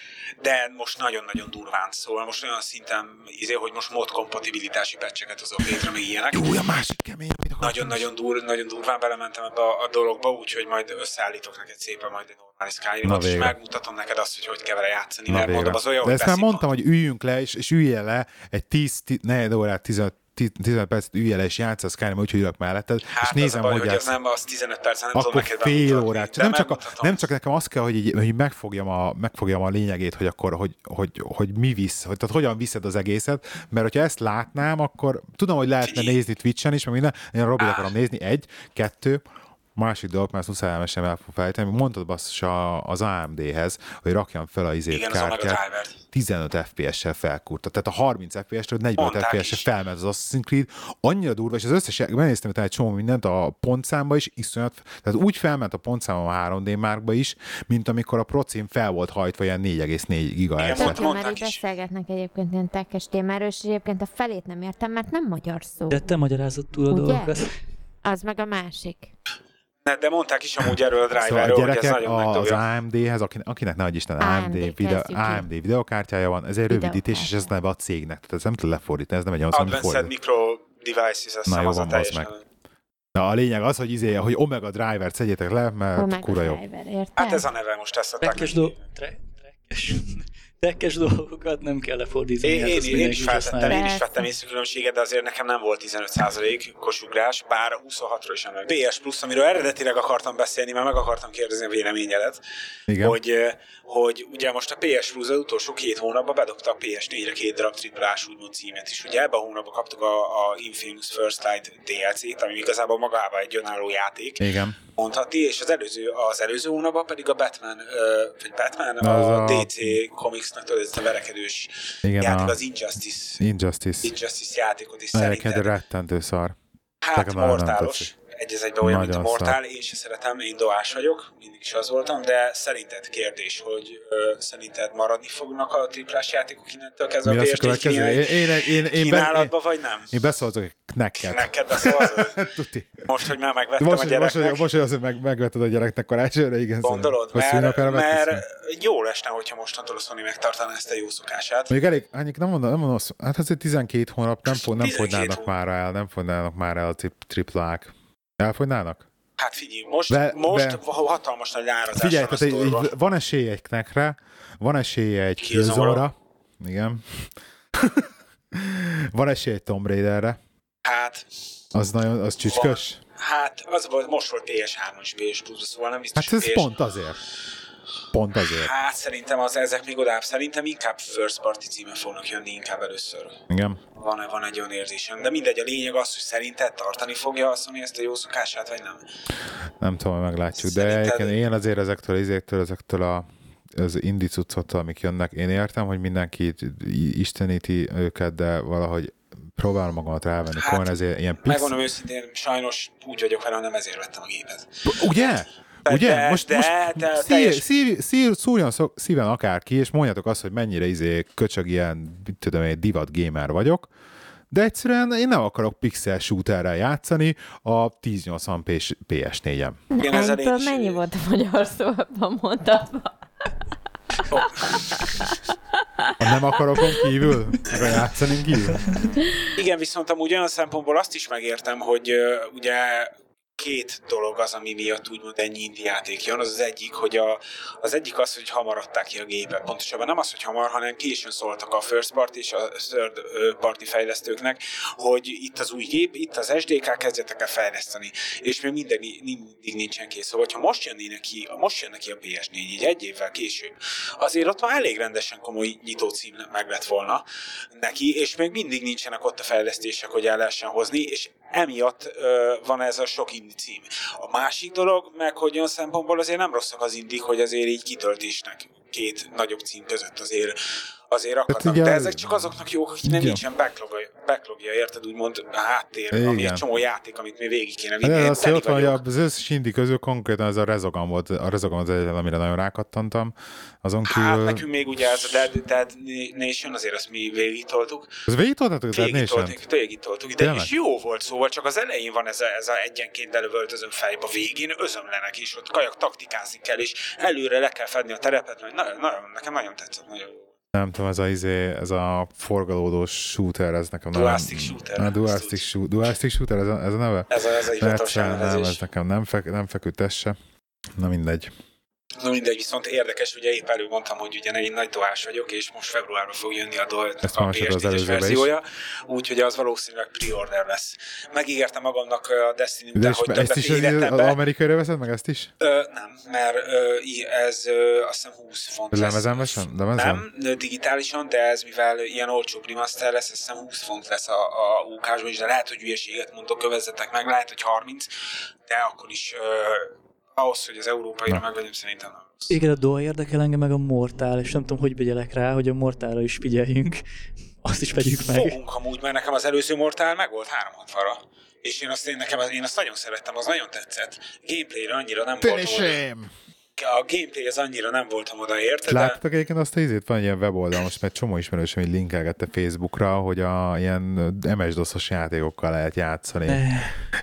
de most nagyon-nagyon durván szól. Most olyan szinten, izé, hogy most mod kompatibilitási pecseket hozok létre, még ilyenek. Jó, a másik kemény, Nagyon-nagyon dur, nagyon durván belementem ebbe a, a dologba, úgyhogy majd összeállítok neked szépen majd egy normális Skyrimot, és megmutatom neked azt, hogy hogy kell vele játszani, Na mert mondom, az olyan, De ezt már mondtam, hogy üljünk le, és, és üljél le egy 10, 10 órát, 15 15 percet ülj el és játsz a Skyrim, úgyhogy ülök melletted, hát és nézem, baj, hogy, hogy az nem az 15 perc, nem akkor tudom fél órát. Nem csak, a, nem csak nekem az kell, hogy, így, hogy megfogjam, a, megfogjam a lényegét, hogy akkor, hogy, hogy, hogy mi visz, hogy tehát hogyan viszed az egészet, mert hogyha ezt látnám, akkor tudom, hogy lehetne nézni Twitch-en is, meg minden, én a Robit akarom nézni, egy, kettő, másik dolog, mert ezt muszáj elmesem el fog fejteni, mondtad basszus az AMD-hez, hogy rakjam fel a izét Igen, kártyát, 15 FPS-sel felkurta. Tehát a 30 FPS-ről 45 FPS-sel felment az Assassin's Creed. Annyira durva, és az összes, megnéztem utána egy csomó mindent a pontszámba is, iszonyat, tehát úgy felment a pontszám a 3D márkba is, mint amikor a procim fel volt hajtva ilyen 4,4 GHz. Tök jó, mert így beszélgetnek egyébként ilyen tekkes témáról, és egyébként a felét nem értem, mert nem magyar szó. De te magyarázod túl a dolgokat. Az meg a másik. De mondták is amúgy erről a driverről, szóval a hogy ez nagyon az AMD-hez, akinek, akinek nagy Isten AMD, AMD, video, AMD videokártyája van, ez egy rövidítés, és ez neve a cégnek. Tehát ez nem tud lefordítani, ez nem egy olyan Advanced Micro Devices, azt Na jó, van, az meg. Na a lényeg az, hogy izé, hogy Omega Driver-t szedjétek le, mert Omega kura jó. Hát ez a neve most ezt a Trekkes, do... Tre... Trekkes tekkes dolgokat nem kell lefordítani. Én, hát én, én, is feltettem, én is vettem észre de azért nekem nem volt 15% kosugrás, bár 26-ról is emlékszem. PS Plus, amiről eredetileg akartam beszélni, mert meg akartam kérdezni a véleményedet, Igen. hogy, hogy ugye most a PS Plus az utolsó két hónapban bedobta a PS4-re két darab triplás úgymond címet is. Ugye ebben a hónapban kaptuk a, a Infamous First Light DLC-t, ami igazából magában egy önálló játék. Igen mondhatni, és az előző, az előző hónapban pedig a Batman, vagy Batman, a, a DC Comics-nak ez a verekedős Igen, játék, a... az Injustice. Injustice. Injustice játékot is szerinted. rettentő szar. Hát mortálos egy az egyben olyan, Nagyon mint a Mortál, én sem szeretem, én doás vagyok, mindig is az voltam, de szerinted kérdés, hogy ö, szerinted maradni fognak a triplás játékok innentől kezdve Mi a ps én, én, én, én, kínálatba, vagy nem? Én beszólok neked. Neked beszólok? most, hogy már megvettem most, a gyereknek. Most, most, hogy az, hogy meg, megvetted a gyereknek karácsonyra, igen. Gondolod, mert, mert jó lesne, hogyha mostantól a Sony megtartaná ezt a jó szokását. Még elég, annyi, nem mondom, nem mondom, hát azért 12 hónap nem, fog, nem fogynának már el, nem fogynának már el a triplák. Elfogynának? Hát figyelj, most, be, most be, hatalmas nagy árazás figyelj, van tehát egy, van esélye egy knekre, van esélye egy killzone igen. van esélye egy Tomb Raiderre. Hát... Az nagyon, az csücskös? Van. Hát az volt, most volt PS3 és PS2, szóval nem biztos, Hát ez PS... pont azért. Pont azért. Hát szerintem az ezek még odább. Szerintem inkább first party címe fognak jönni inkább először. Igen. Van, van egy olyan érzésem. De mindegy, a lényeg az, hogy szerinted tartani fogja azt mondani ezt a jó szokását, vagy nem? Nem tudom, meglátjuk. Szerinted... De én azért ezektől, ezektől, ezektől a az indicucottól, amik jönnek, én értem, hogy mindenki isteníti őket, de valahogy próbálom magamat rávenni. Hát, ezért ilyen pix... Megmondom őszintén, sajnos úgy vagyok vele, nem ezért vettem a gépet. Ugye? Ugye? De, most, de, most de, szív, szív, szív, szúrjon szíven akárki, és mondjatok azt, hogy mennyire izé köcsög ilyen, tudom, egy divat gamer vagyok, de egyszerűen én nem akarok pixel shooterrel játszani a 1080 PS4-em. Ebből mennyi volt a magyar szóban mondhatva? Ha nem akarok kívül, meg a játszani kívül. Igen, viszont amúgy olyan szempontból azt is megértem, hogy uh, ugye két dolog az, ami miatt úgymond ennyi indi játék jön. Az az egyik, hogy a, az egyik az, hogy hamar adták ki a gépet. Pontosabban nem az, hogy hamar, hanem későn szóltak a first party és a third party fejlesztőknek, hogy itt az új gép, itt az SDK, kezdjetek el fejleszteni. És még minden, mindig nincsen kész. Szóval, ha most jönnének ki, most jön neki a PS4, így egy évvel később, azért ott már elég rendesen komoly nyitócím meg lett volna neki, és még mindig nincsenek ott a fejlesztések, hogy el lehessen hozni, és emiatt ö, van ez a sok indi cím. A másik dolog, meg hogy olyan szempontból azért nem rosszak az indik, hogy azért így kitöltésnek két nagyobb cím között azért azért akadnak. Hát ugye, de ezek csak azoknak jók, akiknek nincsen backlogja, backlogja, érted, úgymond a háttér, igen. ami egy csomó játék, amit mi végig kéne vinni. Hát, az, ott van, az összes indi közül konkrétan ez a Rezogan volt, a Rezogan az egyetlen, amire nagyon rákattantam. Azon hát, kívül... Hát nekünk még ugye ez a Dead, Dead Nation, azért azt mi végig toltuk. Ez végig toltatok, Dead Nation? Végig toltuk, de is jó volt szóval, csak az elején van ez a, ez a egyenként elővöltözön fejbe, a végén özömlenek, és ott kajak taktikázni kell, és előre le kell fedni a terepet, mert nagyon, nagyon, nekem nagyon tetszett, nagyon jó nem tudom, ez a, izé, ez a forgalódós shooter, ez nekem nem... Dualistic shooter. A shooter, dualistic shooter, ez a, ez a neve? Ez a, ez a hivatalos Nem, ez nekem nem, fek, nem feküdt ez se. Na mindegy. Na mindegy, viszont érdekes, ugye épp mondtam, hogy ugye én nagy dohás vagyok, és most februárban fog jönni a, do- a PS4-es verziója, úgyhogy az valószínűleg pre-order lesz. Megígértem magamnak a destiny de, hogy ezt is az amerikai veszed meg ezt is? Ö, nem, mert ö, ez ö, azt hiszem 20 font lesz. Lemezen veszem? Nem, digitálisan, de ez mivel ilyen olcsó remaster lesz, azt hiszem 20 font lesz a, a uk is, de lehet, hogy hülyeséget mondok, kövezzetek meg, lehet, hogy 30, de akkor is ö, ahhoz, hogy az európaira megvegyem, szerintem nem rossz. Igen, a dolog érdekel engem meg a Mortál, és nem tudom, hogy vigyelek rá, hogy a Mortálra is figyeljünk. Azt is vegyük meg. Fogunk amúgy, mert nekem az előző Mortál meg volt 360-ra. És én azt, én, nekem, én azt nagyon szerettem, az nagyon tetszett. Gameplayre annyira nem volt a gameplay az annyira nem voltam oda érte. Láttak de... egyébként azt a izét, van ilyen weboldal, most mert csomó ismerősöm, hogy linkelgette Facebookra, hogy a ilyen MS-DOS-os játékokkal lehet játszani. Ne.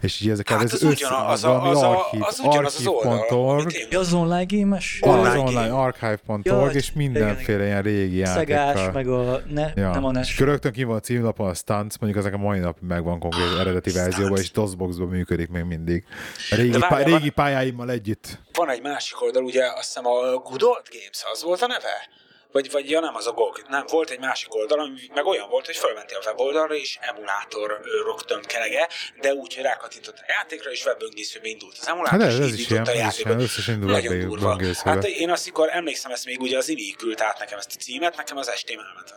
És így ezek hát az, az, össze, az, a, az, archív, az, archív.org. Az online gémes? Az online, archive.org, és mindenféle ilyen régi játékkal. Szegás, meg a ne, ja. nem a NES. És rögtön ki van a címlapon a Stunts, mondjuk ezek a mai nap megvan konkrét eredeti verzióban, és DOSBox-ban működik még mindig. Régi, pá- régi pályáimmal együtt. Van egy másik oldal, ugye azt hiszem a Good Old Games, az volt a neve? Vagy, vagy ja nem, az a GOG. Nem, volt egy másik oldal, ami meg olyan volt, hogy fölmentél a weboldalra, és emulátor rögtön kelege, de úgy, hogy rákattintott a játékra, és webböngészőbe indult az emulátor, hát ez, ez is ilyen, a játékot. Összes Nagyon durva. Hát én azt akkor emlékszem, ezt még ugye az IMI küldte át nekem ezt a címet, nekem az estém elment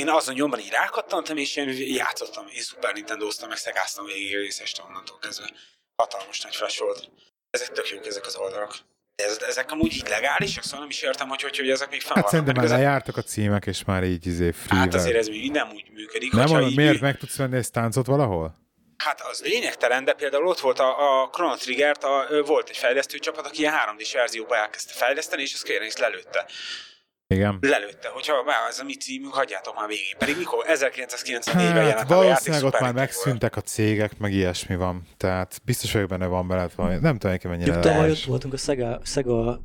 én azon nyomban így rákattantam, és én játszottam, én Super Nintendo-ztam, meg szegáztam végig részest onnantól kezdve. Hatalmas nagy flash volt. Ezek tök jók ezek az oldalak. Ez, ezek amúgy így legálisak, szóval nem is értem, hogy, hogy, hogy ezek még fenn Hát szerintem már lejártak a címek, és már így izé free Hát azért ez még nem úgy működik. Nem miért így... meg tudsz venni egy táncot valahol? Hát az lényegtelen, de például ott volt a, a Chrono Trigger-t, a, volt egy fejlesztő csapat, aki a 3D-s verzióba elkezdte fejleszteni, és azt kérni, lelőtte. Igen. Lelőtte, hogyha már az a mi címünk, hagyjátok már végén. Pedig mikor 1994-ben hát, jelent valószínűleg ott már megszűntek volt. a cégek, meg ilyesmi van. Tehát biztos vagyok benne van bele, nem tudom, hogy mennyire Tavaly ott voltunk a Sega, Sega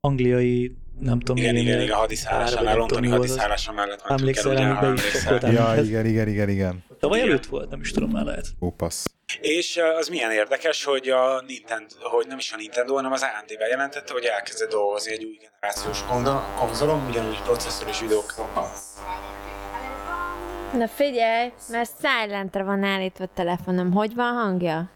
angliai nem tudom, igen, igen, igen, a hadiszállásánál, londoni hadiszállása mellett Emlékszel, amit be is Ja, igen, igen, igen, igen. Tavaly előtt volt, nem is tudom, már lehet. Ó, passz. És az milyen érdekes, hogy a Nintendo, hogy nem is a Nintendo, hanem az AMD bejelentette, hogy elkezdett dolgozni egy új generációs konzolon, ugyanúgy processzor és videók. Na figyelj, mert silentre van állítva a telefonom. Hogy van hangja?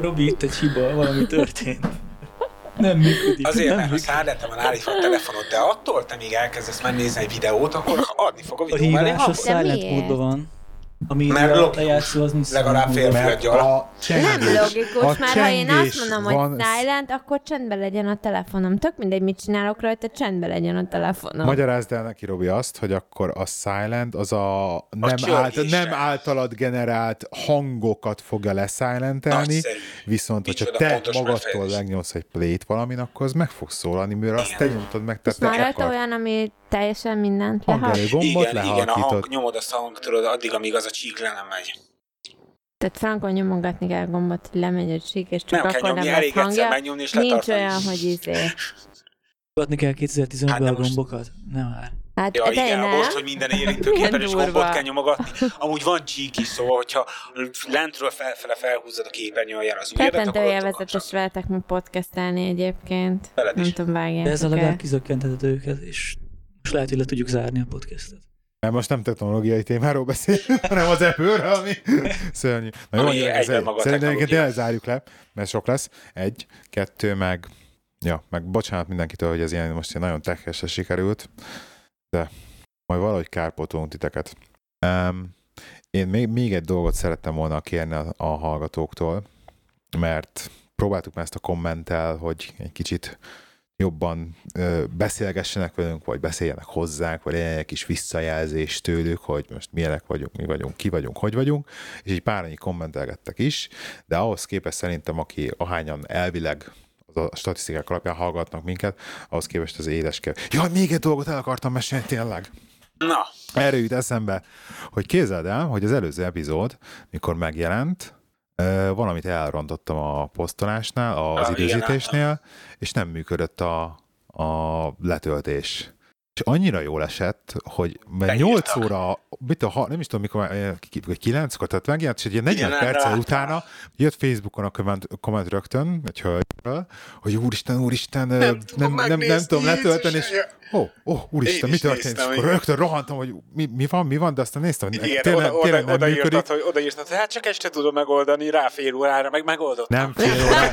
Robi, itt egy hiba, valami történt. Nem működik. Azért, nem mert működik. ha szállítom van állítva a telefonod, de attól te még elkezdesz menni nézni egy videót, akkor adni fog a videó A hívás a silent módban van. Ami Mert logikus, az nincs legalább férfiadjal. Nem logikus, mert ha én azt mondom, van... hogy silent, akkor csendben legyen a telefonom. Tök mindegy, mit csinálok rajta, csendben legyen a telefonom. Magyarázd el neki, Robi, azt, hogy akkor a silent az a nem, a nem általad generált hangokat fogja lesilentelni, viszont hogyha te magadtól megnyomsz egy plét valamin, akkor az meg fog szólalni, mert azt te nyomtad meg, tehát Már olyan, ami teljesen mindent gombot igen, igen, a hang, nyomod azt a hang, tudod, addig, amíg az a csík le nem megy. Tehát frankon nyomogatni kell gombot, hogy lemegy a csík, és csak nem akkor nyomni, nem lesz hangja. Megnyomni, és Nincs olyan, hogy izé. Nyomogatni kell 2015-ben hát a gombokat? Nem már. Hát, ja, igen, nem. most, hogy minden érintőképernyős gombot kell nyomogatni. Amúgy van csík is, szóval, hogyha lentről felfele felhúzod a képernyő alján az ujjadat, akkor élvezetes veletek mi podcastelni egyébként. Veled is. Nem tudom, De ez a legalább kizökkentetett őket, és most lehet, hogy le tudjuk zárni a podcastet. Mert most nem technológiai témáról beszélünk, hanem az epőről, ami szörnyű. Na jó, ez, szerintem egyébként elzárjuk le, mert sok lesz. Egy, kettő, meg ja, meg bocsánat mindenkitől, hogy ez ilyen most ilyen nagyon techesre sikerült, de majd valahogy kárpótolunk titeket. Um, én még, még egy dolgot szerettem volna kérni a, a hallgatóktól, mert próbáltuk már ezt a kommentel, hogy egy kicsit jobban ö, beszélgessenek velünk, vagy beszéljenek hozzánk, vagy legyen egy kis visszajelzés tőlük, hogy most milyenek vagyunk, mi vagyunk, ki vagyunk, hogy vagyunk, és egy pár annyi kommentelgettek is, de ahhoz képest szerintem, aki ahányan elvileg a statisztikák alapján hallgatnak minket, ahhoz képest az édeske. Jaj, még egy dolgot el akartam mesélni tényleg. Na. Erről jut eszembe, hogy képzeld el, hogy az előző epizód, mikor megjelent, valamit elrontottam a posztolásnál, az ah, időzítésnél, és nem működött a, a letöltés. És annyira jól esett, hogy mert 8 óra, mit a, nem is tudom mikor, 9-kor, tehát megjelent, és egy ilyen 40 Igen, perccel rá. utána jött Facebookon a komment, komment rögtön, egy hölgyről, hogy úristen, úristen, nem, nem, tudom, nem, nem, nem tudom letölteni, és ó, oh, ó, oh, úristen, mi történt? És akkor rögtön rohantam, hogy mi, mi van, mi van, de aztán néztem, hogy Igen, tényleg, oda, tényleg oda, nem oda írtad, hogy, odaírtad, hát csak este tudom megoldani, rá fél órára, meg megoldottam. Nem fél órára,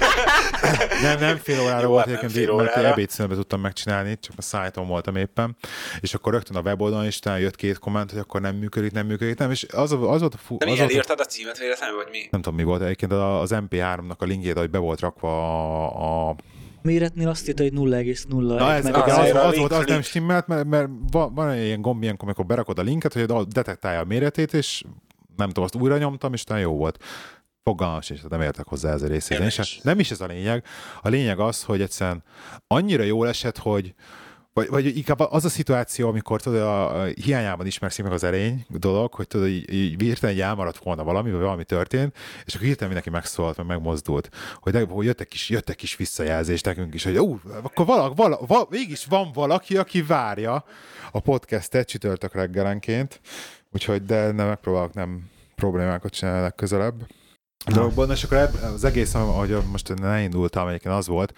nem, nem fél órára Jó, volt, hát egyébként, mert ebédszínben tudtam megcsinálni, csak a szájton voltam éppen, és akkor rögtön a weboldalon is jött két komment, hogy akkor nem működik, nem működik, nem, és az, az volt a fú... De miért írtad a címet véletlenül, vagy mi? Nem tudom, mi volt, egyébként az MP3-nak a linkjét, hogy be volt rakva a, a méretnél azt írta, hogy 0,01 Na ez, az, az, az, volt, az nem stimmelt, mert, mert van, van egy ilyen gomb ilyenkor, amikor berakod a linket, hogy detektálja a méretét, és nem tudom, azt újra nyomtam, és talán jó volt. Fogalmas és nem értek hozzá ez a részét. És nem is ez a lényeg. A lényeg az, hogy egyszerűen annyira jól esett, hogy, vagy, vagy inkább az a szituáció, amikor tudod, a, a hiányában ismerszik meg az erény dolog, hogy tudod, így, így hirtelen elmaradt volna valami, vagy valami történt, és akkor hirtelen mindenki megszólalt, meg megmozdult, hogy, de, hogy jöttek kis, jöttek kis visszajelzés nekünk is, hogy ú, akkor vala, vala, vala, mégis van valaki, aki várja a podcastet csütörtök reggelenként, úgyhogy de nem megpróbálok nem problémákat csinálni legközelebb dolgokban, és akkor az egész, ahogy most ne indultam, egyébként az volt,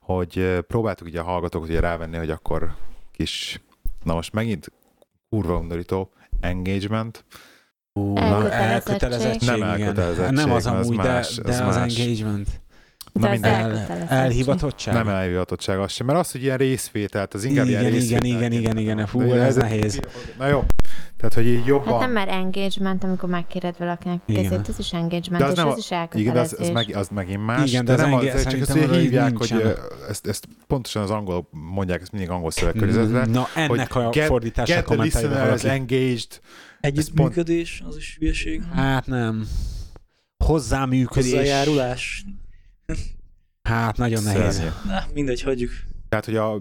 hogy próbáltuk ugye a hallgatókat ugye rávenni, hogy akkor kis, na most megint kurva undorító, engagement, Uh, elkötelezettség. Nem elkötelezettség. Nem az amúgy, más, de, de az más. engagement. Na az el, elhivatottság? Nem elhivatottság az sem, mert az, hogy ilyen részvételt, az inkább igen, ilyen részvételt. Igen, igen, igen, igen, fú, ez, ez nehéz. Na jó, tehát, hogy így jobban... Hát nem már engagement, amikor megkéred valakinek a kezét, ez is engagement, és ez a... is elkötelezés. Igen, az, az, meg, az megint más, igen, de, de nem az, csak azt hívják, hogy ezt, ezt pontosan az angol mondják, ezt mindig angol szövegkörnyezetben. Na, ennek a fordítása kommentálja valaki. engaged. Együttműködés, az is hülyeség. Hát nem. Hozzáműködés. Hozzájárulás. Hát nagyon nehéz. Na, mindegy, hagyjuk. Tehát, hogy a,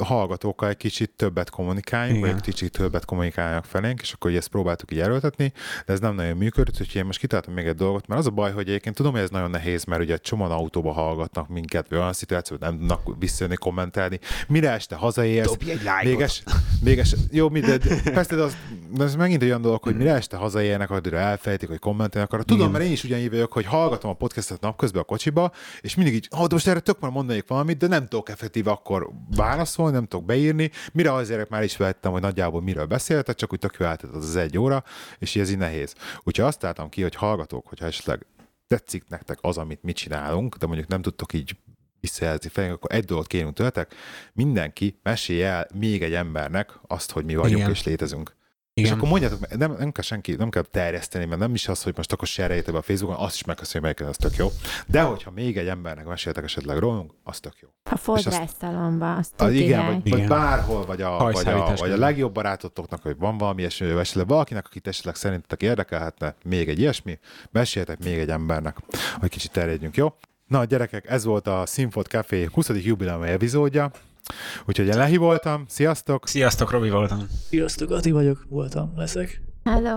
hallgatókkal egy kicsit többet kommunikáljunk, Igen. vagy egy kicsit többet kommunikáljanak felénk, és akkor ezt próbáltuk így erőltetni, de ez nem nagyon működött, úgyhogy én most kitaláltam még egy dolgot, mert az a baj, hogy egyébként tudom, hogy ez nagyon nehéz, mert ugye egy csomóan autóba hallgatnak minket, vagy olyan szituációt nem tudnak visszajönni, kommentelni. Mire este hazaérsz? Dobj egy véges, véges, jó, mi, de, persze, de az, de ez megint olyan dolog, hogy mire este hazaérnek, addigra elfejtik, hogy kommentelni akarnak. Tudom, Igen. mert én is ugyanígy vagyok, hogy hallgatom a podcastet napközben a kocsiba, és mindig így, oh, de most erre tök már mondanék valamit, de nem tudok effektíve akkor válaszolni, nem tudok beírni, mire azért már is vettem, hogy nagyjából miről beszéltek, csak úgy tök jó az az egy óra, és ez így nehéz. Úgyhogy azt álltam ki, hogy hallgatók, hogyha esetleg tetszik nektek az, amit mi csinálunk, de mondjuk nem tudtok így visszajelzni fel, akkor egy dolgot kérünk tőletek, mindenki mesélj el még egy embernek azt, hogy mi vagyunk Igen. és létezünk. Igen. És akkor mondjátok, nem, nem kell senki, nem kell terjeszteni, mert nem is az, hogy most akkor serejétek be a Facebookon, azt is megköszönjük, melyiket, az tök jó. De hogyha még egy embernek meséltek esetleg rólunk, az tök jó. A fodrásztalomba, azt az, igen, vagy, igen, vagy, bárhol, vagy a, vagy, a, vagy a legjobb barátotoknak, hogy van valami ilyesmi, vagy esetleg valakinek, akit esetleg szerintetek érdekelhetne, még egy ilyesmi, meséltek még egy embernek, hogy kicsit terjedjünk, jó? Na, gyerekek, ez volt a Sinfot Café 20. jubileumi epizódja. Úgyhogy én Lehi voltam, sziasztok! Sziasztok, Robi voltam. Sziasztok, Ati vagyok, voltam, leszek. Hello.